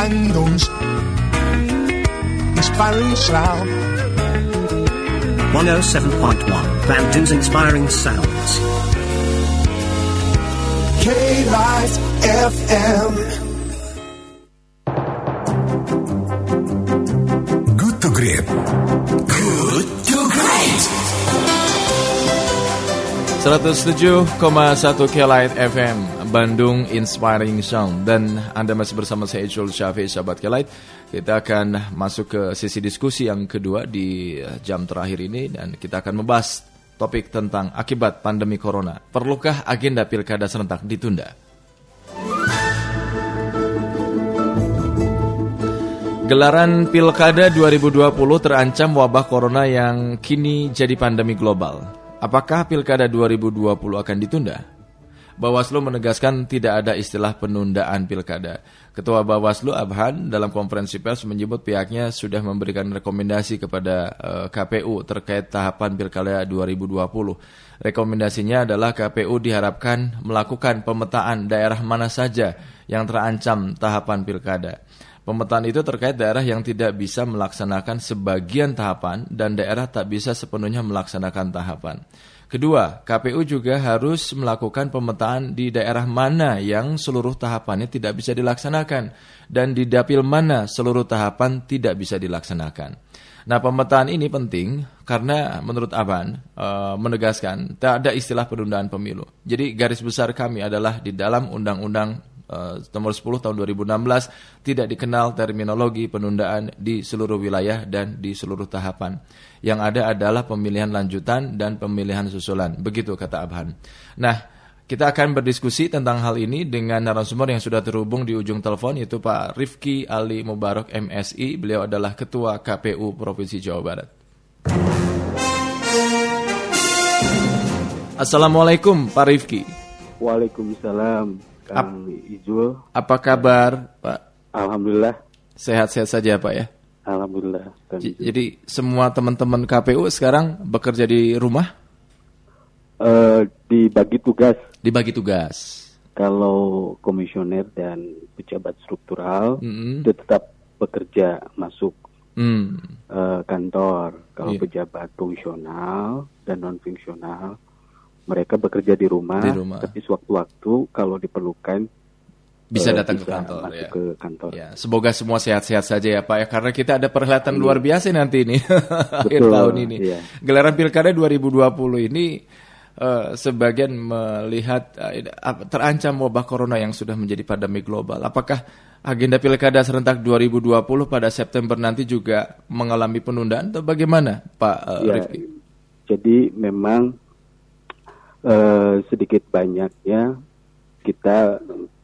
Bandung's inspiring sound. 107.1 Bandung's Inspiring Sounds. K-Light FM. Good to Great. Good to Great. 107,1 Kelight FM Bandung Inspiring Sound dan Anda masih bersama saya Ijul Syafi sahabat Kelight kita akan masuk ke sesi diskusi yang kedua di jam terakhir ini. Dan kita akan membahas topik tentang akibat pandemi corona. Perlukah agenda pilkada serentak ditunda? Gelaran Pilkada 2020 terancam wabah corona yang kini jadi pandemi global. Apakah Pilkada 2020 akan ditunda? Bawaslu menegaskan tidak ada istilah penundaan pilkada. Ketua Bawaslu Abhan dalam konferensi pers menyebut pihaknya sudah memberikan rekomendasi kepada eh, KPU terkait tahapan pilkada 2020. Rekomendasinya adalah KPU diharapkan melakukan pemetaan daerah mana saja yang terancam tahapan pilkada. Pemetaan itu terkait daerah yang tidak bisa melaksanakan sebagian tahapan dan daerah tak bisa sepenuhnya melaksanakan tahapan. Kedua, KPU juga harus melakukan pemetaan di daerah mana yang seluruh tahapannya tidak bisa dilaksanakan dan di dapil mana seluruh tahapan tidak bisa dilaksanakan. Nah, pemetaan ini penting karena menurut Aban e, menegaskan tak ada istilah penundaan pemilu. Jadi garis besar kami adalah di dalam Undang-Undang uh, nomor 10 tahun 2016 tidak dikenal terminologi penundaan di seluruh wilayah dan di seluruh tahapan. Yang ada adalah pemilihan lanjutan dan pemilihan susulan. Begitu kata Abhan. Nah, kita akan berdiskusi tentang hal ini dengan narasumber yang sudah terhubung di ujung telepon yaitu Pak Rifki Ali Mubarak MSI. Beliau adalah Ketua KPU Provinsi Jawa Barat. Assalamualaikum Pak Rifki. Waalaikumsalam. Kang Ijul. Apa kabar, Pak? Alhamdulillah. Sehat-sehat saja, Pak ya? Alhamdulillah. Jadi semua teman-teman KPU sekarang bekerja di rumah? Uh, dibagi tugas. Dibagi tugas. Kalau komisioner dan pejabat struktural mm -hmm. itu tetap bekerja masuk mm. uh, kantor. Kalau yeah. pejabat fungsional dan non fungsional mereka bekerja di rumah, di rumah. tapi sewaktu-waktu kalau diperlukan bisa uh, datang bisa ke kantor ya. ke kantor. Ya, semoga semua sehat-sehat saja ya Pak ya karena kita ada perhelatan hmm. luar biasa nanti ini akhir tahun ini. Iya. Gelaran Pilkada 2020 ini uh, sebagian melihat uh, terancam wabah corona yang sudah menjadi pandemi global. Apakah agenda Pilkada serentak 2020 pada September nanti juga mengalami penundaan atau bagaimana Pak uh, ya, Rifki? Jadi memang uh, sedikit banyaknya kita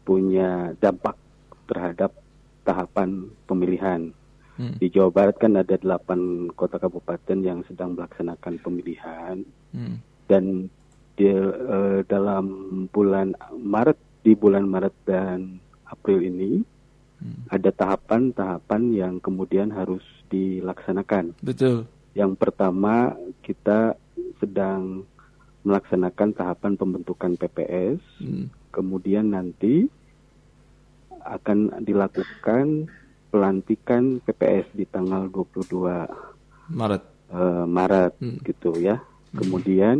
punya dampak terhadap tahapan pemilihan. Hmm. Di Jawa Barat kan ada delapan kota kabupaten yang sedang melaksanakan pemilihan hmm. dan di, uh, dalam bulan Maret di bulan Maret dan April ini hmm. ada tahapan-tahapan yang kemudian harus dilaksanakan. Betul. Yang pertama kita sedang melaksanakan tahapan pembentukan PPS, hmm. kemudian nanti akan dilakukan pelantikan PPS di tanggal 22 Maret uh, Maret hmm. gitu ya. Hmm. Kemudian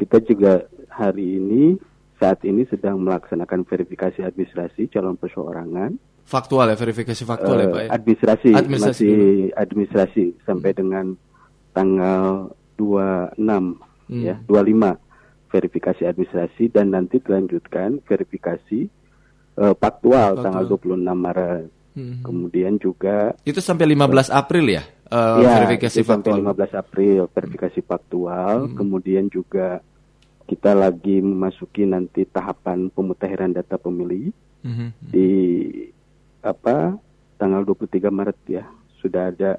kita juga hari ini saat ini sedang melaksanakan verifikasi administrasi calon perseorangan. Faktual ya, verifikasi faktual uh, ya Pak ya? Administrasi, administrasi masih administrasi sampai hmm. dengan tanggal 26 hmm. ya 25 verifikasi administrasi dan nanti dilanjutkan verifikasi uh, faktual Faktual. tanggal 26 Maret. Hmm. Kemudian juga itu sampai 15 April ya, uh, ya verifikasi faktual. Sampai 15 April verifikasi faktual. Hmm. Kemudian juga kita lagi memasuki nanti tahapan pemutahiran data pemilih hmm. di apa tanggal 23 Maret ya sudah ada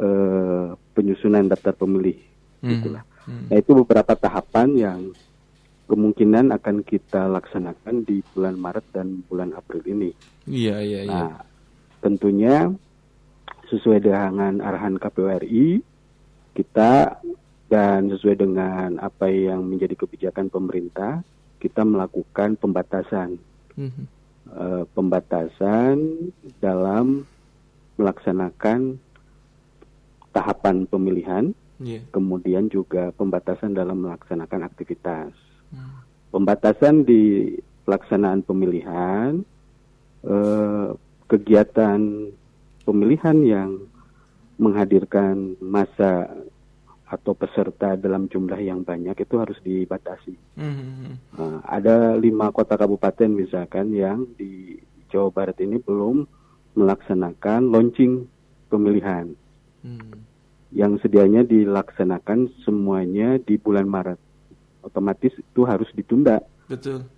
uh, penyusunan daftar pemilih hmm. gitulah. Hmm. Nah itu beberapa tahapan yang kemungkinan akan kita laksanakan di bulan Maret dan bulan April ini. Iya iya iya. Nah tentunya sesuai dengan arahan KPU RI kita dan sesuai dengan apa yang menjadi kebijakan pemerintah kita melakukan pembatasan. Hmm. Uh, pembatasan dalam melaksanakan tahapan pemilihan, Iya. kemudian juga pembatasan dalam melaksanakan aktivitas. Pembatasan di pelaksanaan pemilihan, eh, kegiatan pemilihan yang menghadirkan masa atau peserta dalam jumlah yang banyak itu harus dibatasi. Mhm. Nah, ada lima kota kabupaten misalkan yang di Jawa Barat ini belum melaksanakan launching pemilihan Hmm. Yang sedianya dilaksanakan semuanya di bulan Maret. Otomatis itu harus ditunda Betul.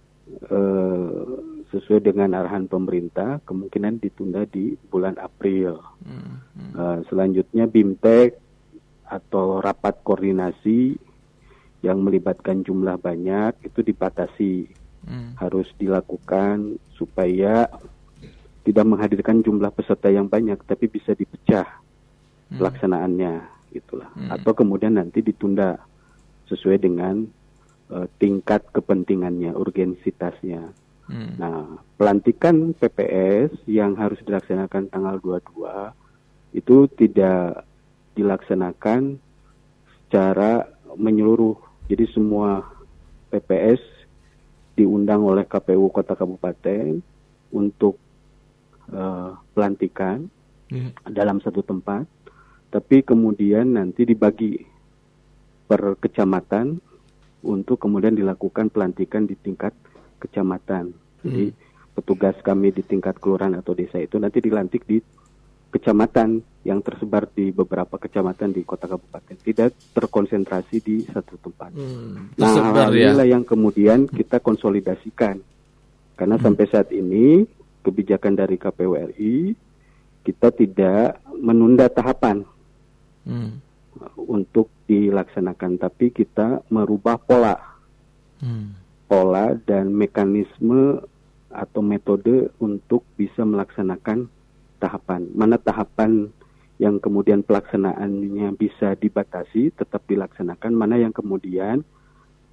eh, sesuai dengan arahan pemerintah, kemungkinan ditunda di bulan April. Hmm. Hmm. Eh, selanjutnya BIMTEK atau rapat koordinasi yang melibatkan jumlah banyak itu dibatasi Hmm. harus dilakukan supaya tidak menghadirkan jumlah peserta yang banyak tapi bisa dipecah pelaksanaannya gitulah atau kemudian nanti ditunda sesuai dengan eh, tingkat kepentingannya urgensitasnya Hmm. Nah, pelantikan PPS yang harus dilaksanakan tanggal 22 itu tidak dilaksanakan secara menyeluruh. Jadi semua PPS diundang oleh KPU Kota Kabupaten untuk eh, pelantikan Iya. dalam satu tempat, tapi kemudian nanti dibagi per kecamatan untuk kemudian dilakukan pelantikan di tingkat kecamatan. Jadi petugas kami di tingkat kelurahan atau desa itu nanti dilantik di kecamatan yang tersebar di beberapa kecamatan di kota kabupaten, tidak terkonsentrasi di satu tempat. Hmm. Nah, ya. inilah yang kemudian kita konsolidasikan. Karena sampai saat ini kebijakan dari KPU RI kita tidak menunda tahapan Hmm. untuk dilaksanakan, tapi kita merubah pola, Hmm. pola dan mekanisme atau metode untuk bisa melaksanakan tahapan. Mana tahapan yang kemudian pelaksanaannya bisa dibatasi, tetap dilaksanakan. Mana yang kemudian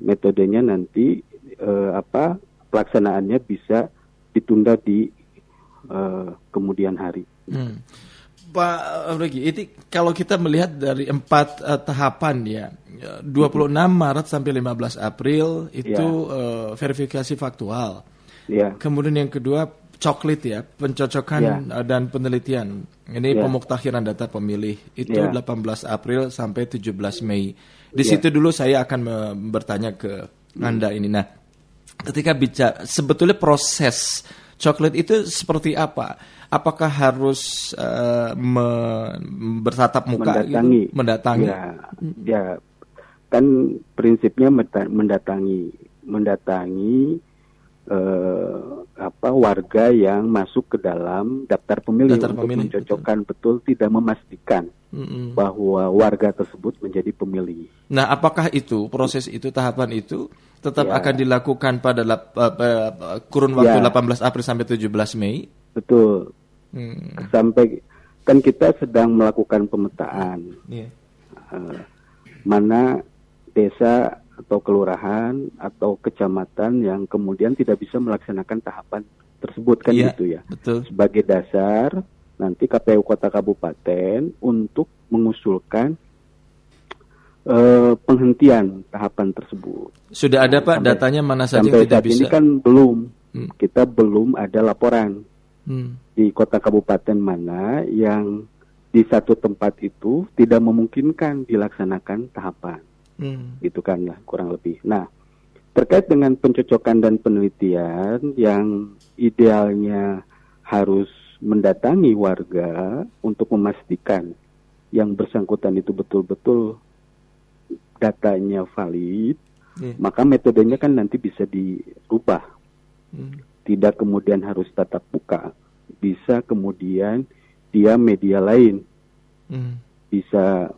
metodenya nanti eh, apa pelaksanaannya bisa ditunda di eh, kemudian hari. Hmm. Pak Regi, ini kalau kita melihat dari empat eh, tahapan ya, eh, 26 Maret sampai 15 April itu eh, verifikasi faktual. Ya, Kemudian yang kedua coklit ya, pencocokan Ya. eh, dan penelitian. Ini Ya. pemuktakiran data pemilih itu Ya. 18 April sampai 17 Mei. Di situ dulu saya akan bertanya ke Anda ini. Nah, ketika bicara sebetulnya proses coklit itu seperti apa? Apakah harus eh, me- bertatap muka gitu? mendatangi. mendatangi? Ya, ya, kan prinsipnya menda- mendatangi, mendatangi eh, apa warga yang masuk ke dalam daftar pemilih Daftar untuk pemilih, mencocokkan betul. tidak memastikan Mm-mm. bahwa warga tersebut menjadi pemilih. Nah, apakah itu proses itu tahapan itu tetap Ya. akan dilakukan pada lap- eh, kurun waktu Ya. 18 April sampai 17 Mei? Betul. Hmm. Sampai kan kita sedang melakukan pemetaan. Iya. eh, mana desa atau kelurahan atau kecamatan yang kemudian tidak bisa melaksanakan tahapan tersebut kan Iya, gitu ya. Betul. Sebagai dasar nanti KPU Kota Kabupaten untuk mengusulkan eh, penghentian tahapan tersebut. Sudah ada Pak Sampai- datanya mana saja Sampai yang tidak saat ini bisa? kan belum, Hmm. kita belum ada laporan Hmm. di kota kabupaten mana yang di satu tempat itu tidak memungkinkan dilaksanakan tahapan. Hmm. gitu kan lah kurang lebih. Nah terkait dengan pencocokan dan penelitian yang idealnya harus mendatangi warga untuk memastikan yang bersangkutan itu betul-betul datanya valid, Iya. maka metodenya kan nanti bisa dirubah. Hmm. Tidak kemudian harus tatap muka, bisa kemudian dia media lain Hmm. bisa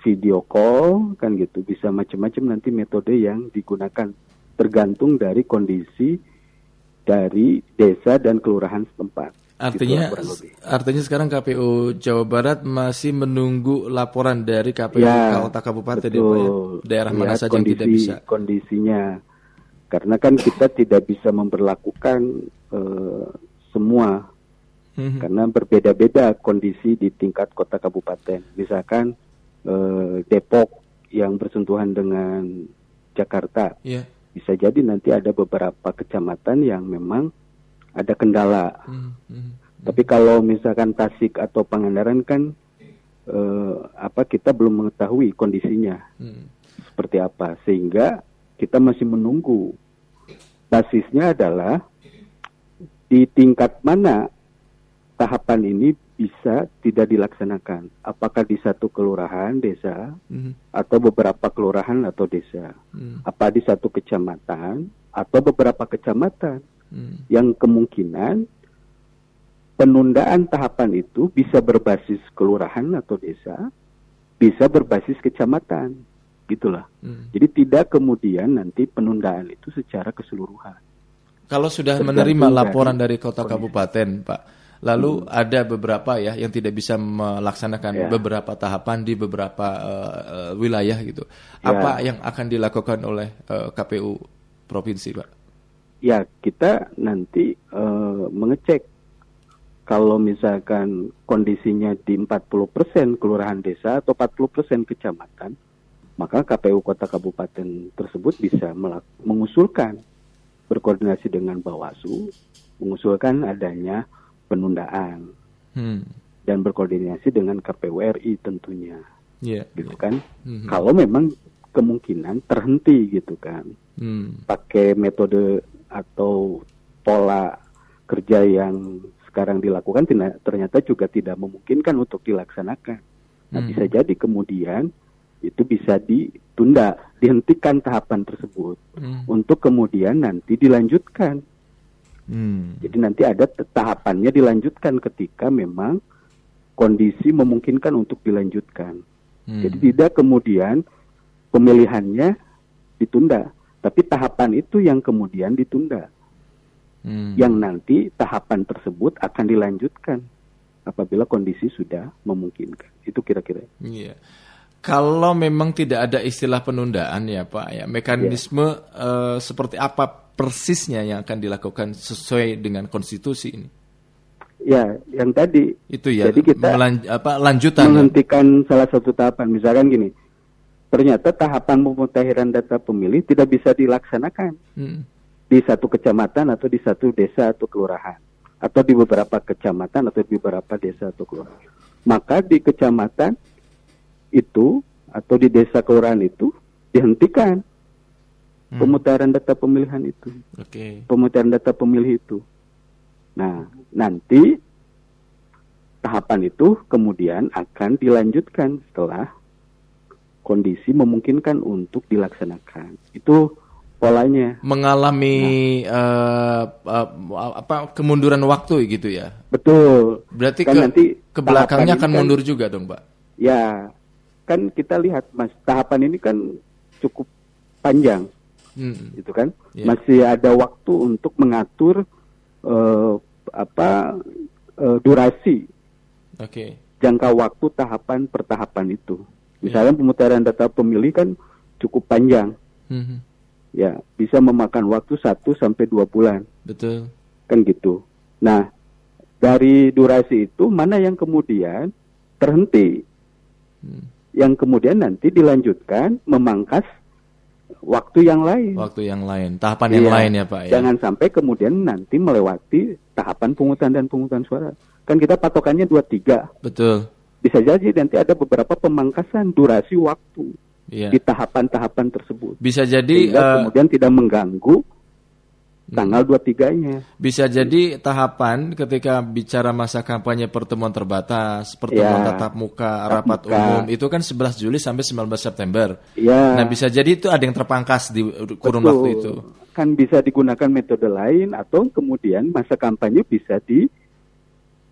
video call kan gitu bisa macam-macam nanti metode yang digunakan tergantung dari kondisi dari desa dan kelurahan setempat Artinya, Gitu artinya sekarang KPU Jawa Barat masih menunggu laporan dari KPU Kota Kabupaten ya, ya? Ya, betul. daerah mana Lihat saja yang tidak kondisi- bisa. kondisinya karena kan kita tidak bisa memperlakukan eh, semua Mhm. karena berbeda-beda kondisi di tingkat kota kabupaten. Misalkan eh, Depok yang bersentuhan dengan Jakarta, Iya. bisa jadi nanti ada beberapa kecamatan yang memang ada kendala. Mhm, mhm. Tapi kalau misalkan Tasik atau Pangandaran kan eh, apa kita belum mengetahui kondisinya Mhm. seperti apa sehingga kita masih menunggu. Basisnya adalah di tingkat mana tahapan ini bisa tidak dilaksanakan. Apakah di satu kelurahan, desa, Mhm. atau beberapa kelurahan atau desa? Mhm. Apa di satu kecamatan atau beberapa kecamatan? Mhm. Yang kemungkinan penundaan tahapan itu bisa berbasis kelurahan atau desa, bisa berbasis kecamatan, gitulah. Mhm. Jadi tidak kemudian nanti penundaan itu secara keseluruhan. Kalau sudah Tergantung menerima laporan dari kota kabupaten, Pak, lalu ada beberapa ya yang tidak bisa melaksanakan Ya. beberapa tahapan di beberapa eh, wilayah gitu. Ya. Apa yang akan dilakukan oleh eh, KPU provinsi, Pak? Ya kita nanti eh, mengecek kalau misalkan kondisinya di 40% kelurahan desa atau 40% kecamatan, maka KPU kota kabupaten tersebut bisa mengusulkan berkoordinasi dengan Bawaslu, mengusulkan adanya penundaan Hmm. dan berkoordinasi dengan KPU RI tentunya, Iya. gitu kan? Mhm. Kalau memang kemungkinan terhenti gitu kan, Hmm. pakai metode atau pola kerja yang sekarang dilakukan ternyata juga tidak memungkinkan untuk dilaksanakan. Nah, Hmm. bisa jadi kemudian itu bisa ditunda, dihentikan tahapan tersebut Hmm. untuk kemudian nanti dilanjutkan. Hmm. Jadi nanti ada tahapannya dilanjutkan ketika memang kondisi memungkinkan untuk dilanjutkan. Hmm. Jadi tidak kemudian pemilihannya ditunda, tapi tahapan itu yang kemudian ditunda. Hmm. Yang nanti tahapan tersebut akan dilanjutkan apabila kondisi sudah memungkinkan. Itu kira-kira. Iya. Kalau memang tidak ada istilah penundaan ya Pak ya, mekanisme eh, seperti apa persisnya yang akan dilakukan sesuai dengan konstitusi ini? Ya, yang tadi Itu ya, Jadi kita melan- apa lanjutan. ya? menghentikan salah satu tahapan. Misalkan gini, ternyata tahapan pemutahiran data pemilih tidak bisa dilaksanakan Hmm. di satu kecamatan atau di satu desa atau kelurahan atau di beberapa kecamatan atau di beberapa desa atau kelurahan. Maka di kecamatan itu atau di desa kelurahan itu dihentikan Hmm. pemutahiran data pemilihan itu, Oke. pemutahiran data pemilih itu. Nah, nanti tahapan itu kemudian akan dilanjutkan setelah kondisi memungkinkan untuk dilaksanakan. Itu polanya. Mengalami eh, eh, apa kemunduran waktu gitu ya. Betul. Berarti Kan ke nanti ke belakangnya akan kan- mundur juga dong, Pak. Ya, kan kita lihat Mas, tahapan ini kan cukup panjang, Hmm. gitu kan? Iya. Masih ada waktu untuk mengatur eh, apa eh, durasi Oke. jangka waktu tahapan per tahapan itu. Iya. Misalnya pemutahiran data pemilih kan cukup panjang, Hmm. ya bisa memakan waktu 1 sampai dua bulan, Betul. kan gitu. Nah, dari durasi itu mana yang kemudian terhenti, Hmm. Yang kemudian nanti dilanjutkan memangkas waktu yang lain. Waktu yang lain, tahapan yang Iya. lain ya, Pak ya. Jangan sampai kemudian nanti melewati tahapan pungutan dan pungutan suara. Kan kita patokannya 23. Betul. Bisa jadi nanti ada beberapa pemangkasan durasi waktu Iya. di tahapan-tahapan tersebut. Bisa jadi Sehingga eh, kemudian tidak mengganggu. Tanggal 23-nya. bisa jadi tahapan ketika bicara masa kampanye pertemuan terbatas, pertemuan Ya. tatap muka, rapat muka. umum itu kan 11 Juli sampai 19 September. Ya. Nah, bisa jadi itu ada yang terpangkas di kurun betul. waktu itu. Kan bisa digunakan metode lain atau kemudian masa kampanye bisa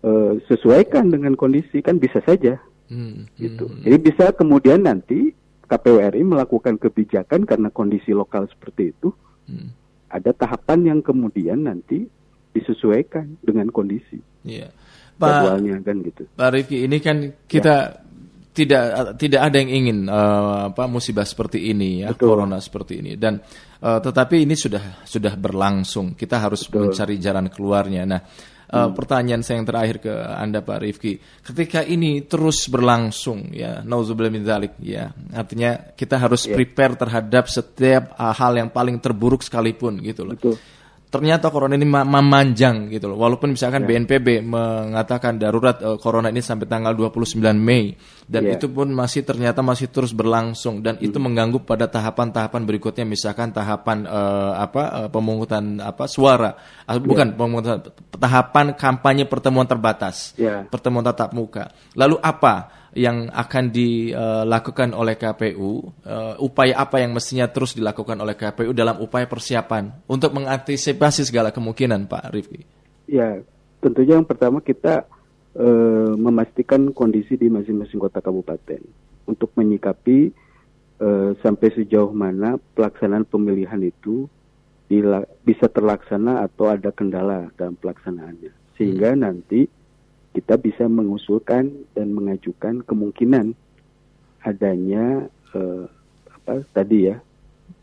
disesuaikan dengan kondisi kan bisa saja. Hmm, gitu. hmm, Jadi bisa kemudian nanti KPU RI melakukan kebijakan karena kondisi lokal seperti itu, hmm. Ada tahapan yang kemudian nanti disesuaikan dengan kondisi Iya. Pak jadwalnya kan gitu. Pak Rifki, ini kan kita tidak tidak ada yang ingin eh, apa musibah seperti ini ya, Betul. corona seperti ini dan eh, tetapi ini sudah sudah berlangsung. Kita harus Betul. mencari jalan keluarnya. Nah, Uh, Pertanyaan saya yang terakhir ke anda Pak Rifki, ketika ini terus berlangsung ya, nauzubillah min dzalik ya, artinya kita harus prepare terhadap setiap uh, hal yang paling terburuk sekalipun gitu loh. Betul. Ternyata corona ini ma- memanjang gitu loh. Walaupun misalkan BNPB mengatakan darurat uh, corona ini sampai tanggal 29 Mei dan Ya. itu pun masih ternyata masih terus berlangsung dan itu mengganggu pada tahapan-tahapan berikutnya misalkan tahapan eh, apa eh, pemungutan apa suara Ah, bukan pemungutan tahapan kampanye pertemuan terbatas Ya. pertemuan tatap muka lalu apa yang akan dilakukan oleh KPU eh, upaya apa yang mestinya terus dilakukan oleh KPU dalam upaya persiapan untuk mengantisipasi segala kemungkinan Pak Rifki? Ya, tentunya yang pertama kita eh, memastikan kondisi di masing-masing kota kabupaten untuk menyikapi eh, sampai sejauh mana pelaksanaan pemilihan itu bisa terlaksana atau ada kendala dalam pelaksanaannya, sehingga nanti kita bisa mengusulkan dan mengajukan kemungkinan adanya eh, apa tadi ya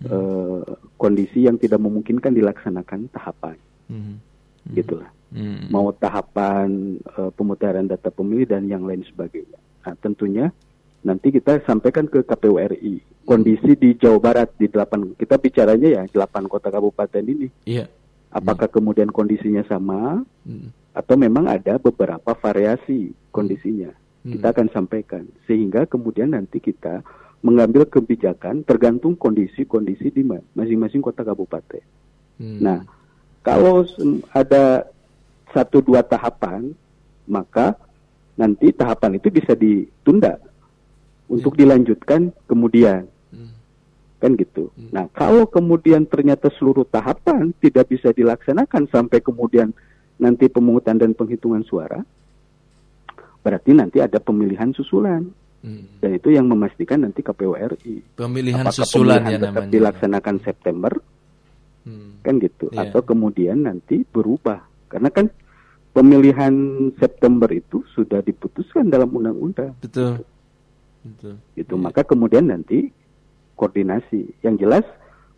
eh, kondisi yang tidak memungkinkan dilaksanakan tahapan Mhm. gitulah Hmm. mau tahapan eh, pemutaran data pemilih dan yang lain sebagainya. Nah, tentunya nanti kita sampaikan ke KPU RI kondisi di Jawa Barat di delapan kita bicaranya ya delapan kota kabupaten ini. Iya. Apakah kemudian kondisinya sama Hmm. Atau memang ada beberapa variasi kondisinya? Kita akan sampaikan sehingga kemudian nanti kita mengambil kebijakan tergantung kondisi-kondisi di ma- masing-masing kota kabupaten. Hmm. Nah, kalau ada satu dua tahapan, maka nanti tahapan itu bisa ditunda untuk dilanjutkan kemudian, Hmm. kan gitu. Nah, kalau kemudian ternyata seluruh tahapan tidak bisa dilaksanakan sampai kemudian nanti pemungutan dan penghitungan suara, berarti nanti ada pemilihan susulan. Hmm. Dan itu yang memastikan nanti KPU RI. Pemilihan Apakah susulan pemilihan ya tetap namanya. dilaksanakan September Hmm. kan gitu Iya. atau kemudian nanti berubah karena kan pemilihan September itu sudah diputuskan dalam undang-undang Betul. Betul. gitu maka kemudian nanti koordinasi yang jelas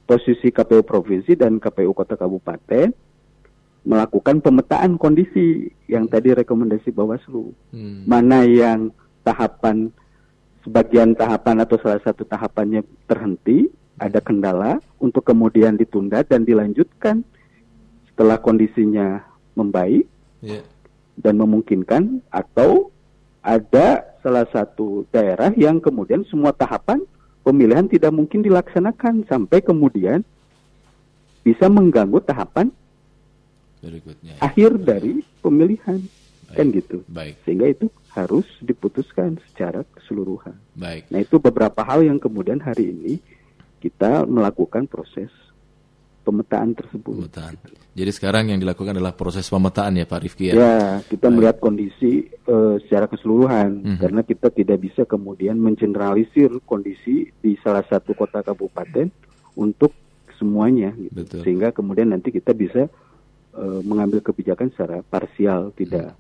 posisi KPU provinsi dan KPU kota kabupaten melakukan pemetaan kondisi yang tadi rekomendasi Bawaslu Hmm. mana yang tahapan sebagian tahapan atau salah satu tahapannya terhenti, ada kendala untuk kemudian ditunda dan dilanjutkan setelah kondisinya membaik Iya. dan memungkinkan atau ada salah satu daerah yang kemudian semua tahapan pemilihan tidak mungkin dilaksanakan sampai kemudian bisa mengganggu tahapan Berikutnya. akhir dari pemilihan kan gitu Baik. sehingga itu harus diputuskan secara keseluruhan. Baik. Nah itu beberapa hal yang kemudian hari ini kita melakukan proses pemetaan tersebut. Pemetaan. Jadi sekarang yang dilakukan adalah proses pemetaan ya Pak Rifki ya. Ya, kita melihat kondisi eh, secara keseluruhan Mhm. karena kita tidak bisa kemudian mengeneralisir kondisi di salah satu kota kabupaten untuk semuanya gitu. Betul. Sehingga kemudian nanti kita bisa eh, mengambil kebijakan secara parsial tidak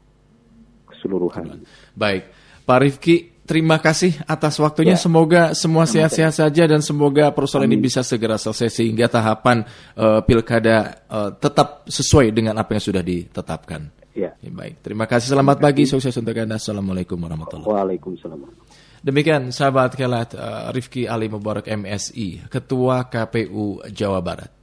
keseluruhan. Baik. Pak Rifki, terima kasih atas waktunya. Ya. Semoga semua sehat-sehat saja dan semoga persoalan ini bisa segera selesai sehingga tahapan eh, pilkada eh, tetap sesuai dengan apa yang sudah ditetapkan. Ya. Ya, baik. Terima kasih. Selamat pagi. Sukses untuk Anda. Assalamualaikum warahmatullahi Waalaikumsalam. Demikian sahabat kelat eh, Rifki Ali Mubarak MSI, Ketua KPU Jawa Barat.